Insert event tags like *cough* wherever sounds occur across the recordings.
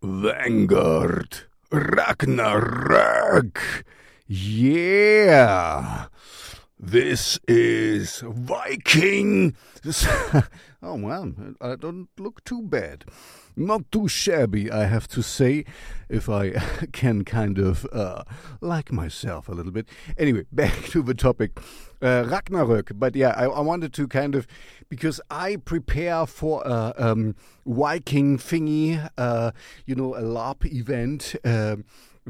Vanguard Ragnarök. Yeah. This is Viking. *laughs* oh, well, I don't look too bad. Not too shabby, I have to say, if I *laughs* can kind of uh, like myself a little bit. Anyway, *laughs* back to the topic. Uh, Ragnarök. But yeah, I, I, wanted to kind of, because I prepare for a um, Viking thingy, uh, you know, a LARP event. Uh,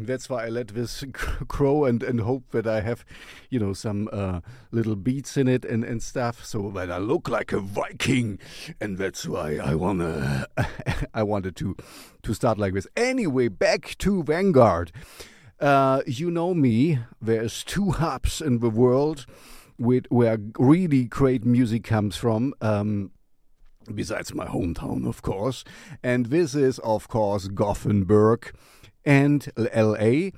and that's why I let this *laughs* grow and, and hope that I have, you know, some uh, little beats in it and, and stuff, so that I look like a Viking. And that's why I wanna, *laughs* I wanted to to start like this. Anyway, back to Vanguard. Uh, you know me. There's two hubs in the world with, where really great music comes from. Um, besides my hometown, of course. And this is, of course, Gothenburg and LA.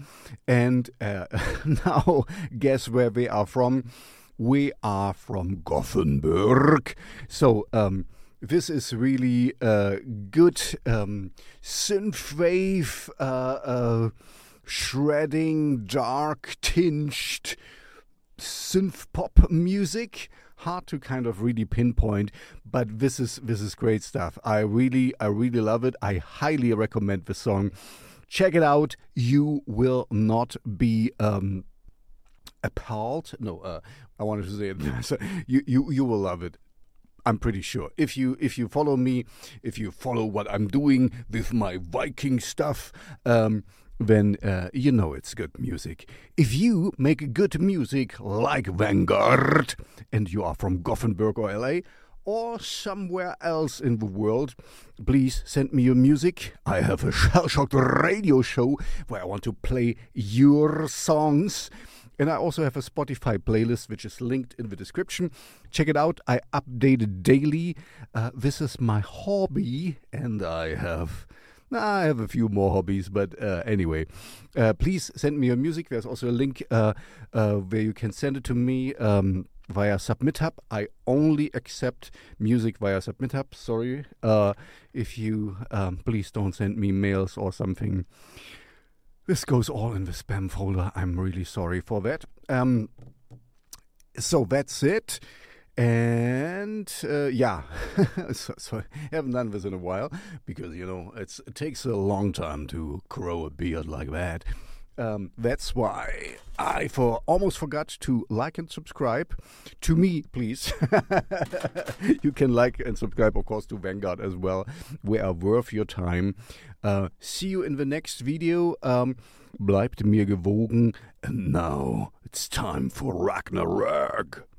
And uh, *laughs* now, guess where we are from? We are from Gothenburg. So, um, this is really a good um, synthwave, uh, uh, shredding, dark tinged synth pop music hard to kind of really pinpoint but this is this is great stuff i really i really love it i highly recommend the song Check it out. You will not be um, appalled. No, uh, I wanted to say it. *laughs* you, you, you will love it. I'm pretty sure. If you if you follow me, if you follow what I'm doing with my Viking stuff, um, then uh, you know it's good music. If you make good music like Vanguard, and you are from Gothenburg or LA, or somewhere else in the world, please send me your music. I have a Shell Shocked radio show where I want to play your songs. And I also have a Spotify playlist which is linked in the description. Check it out. I update it daily. Uh, this is my hobby, and I have. I have a few more hobbies, but uh, anyway, uh, please send me your music. There's also a link uh, uh, where you can send it to me. Um, via SubmitHub. I only accept music via SubmitHub. Sorry. Uh, if you um, please don't send me mails or something. This goes all in the spam folder. I'm really sorry for that. Um, so that's it. And uh, yeah, *laughs* so, so, I haven't done this in a while because you know it takes a long time to grow a beard like that. Um, that's why I for almost forgot to like and subscribe to me, please. *laughs* you can like and subscribe, of course, to Vanguard as well. We are worth your time. Uh, see you in the next video. Um, bleibt mir gewogen. And now it's time for Ragnarök.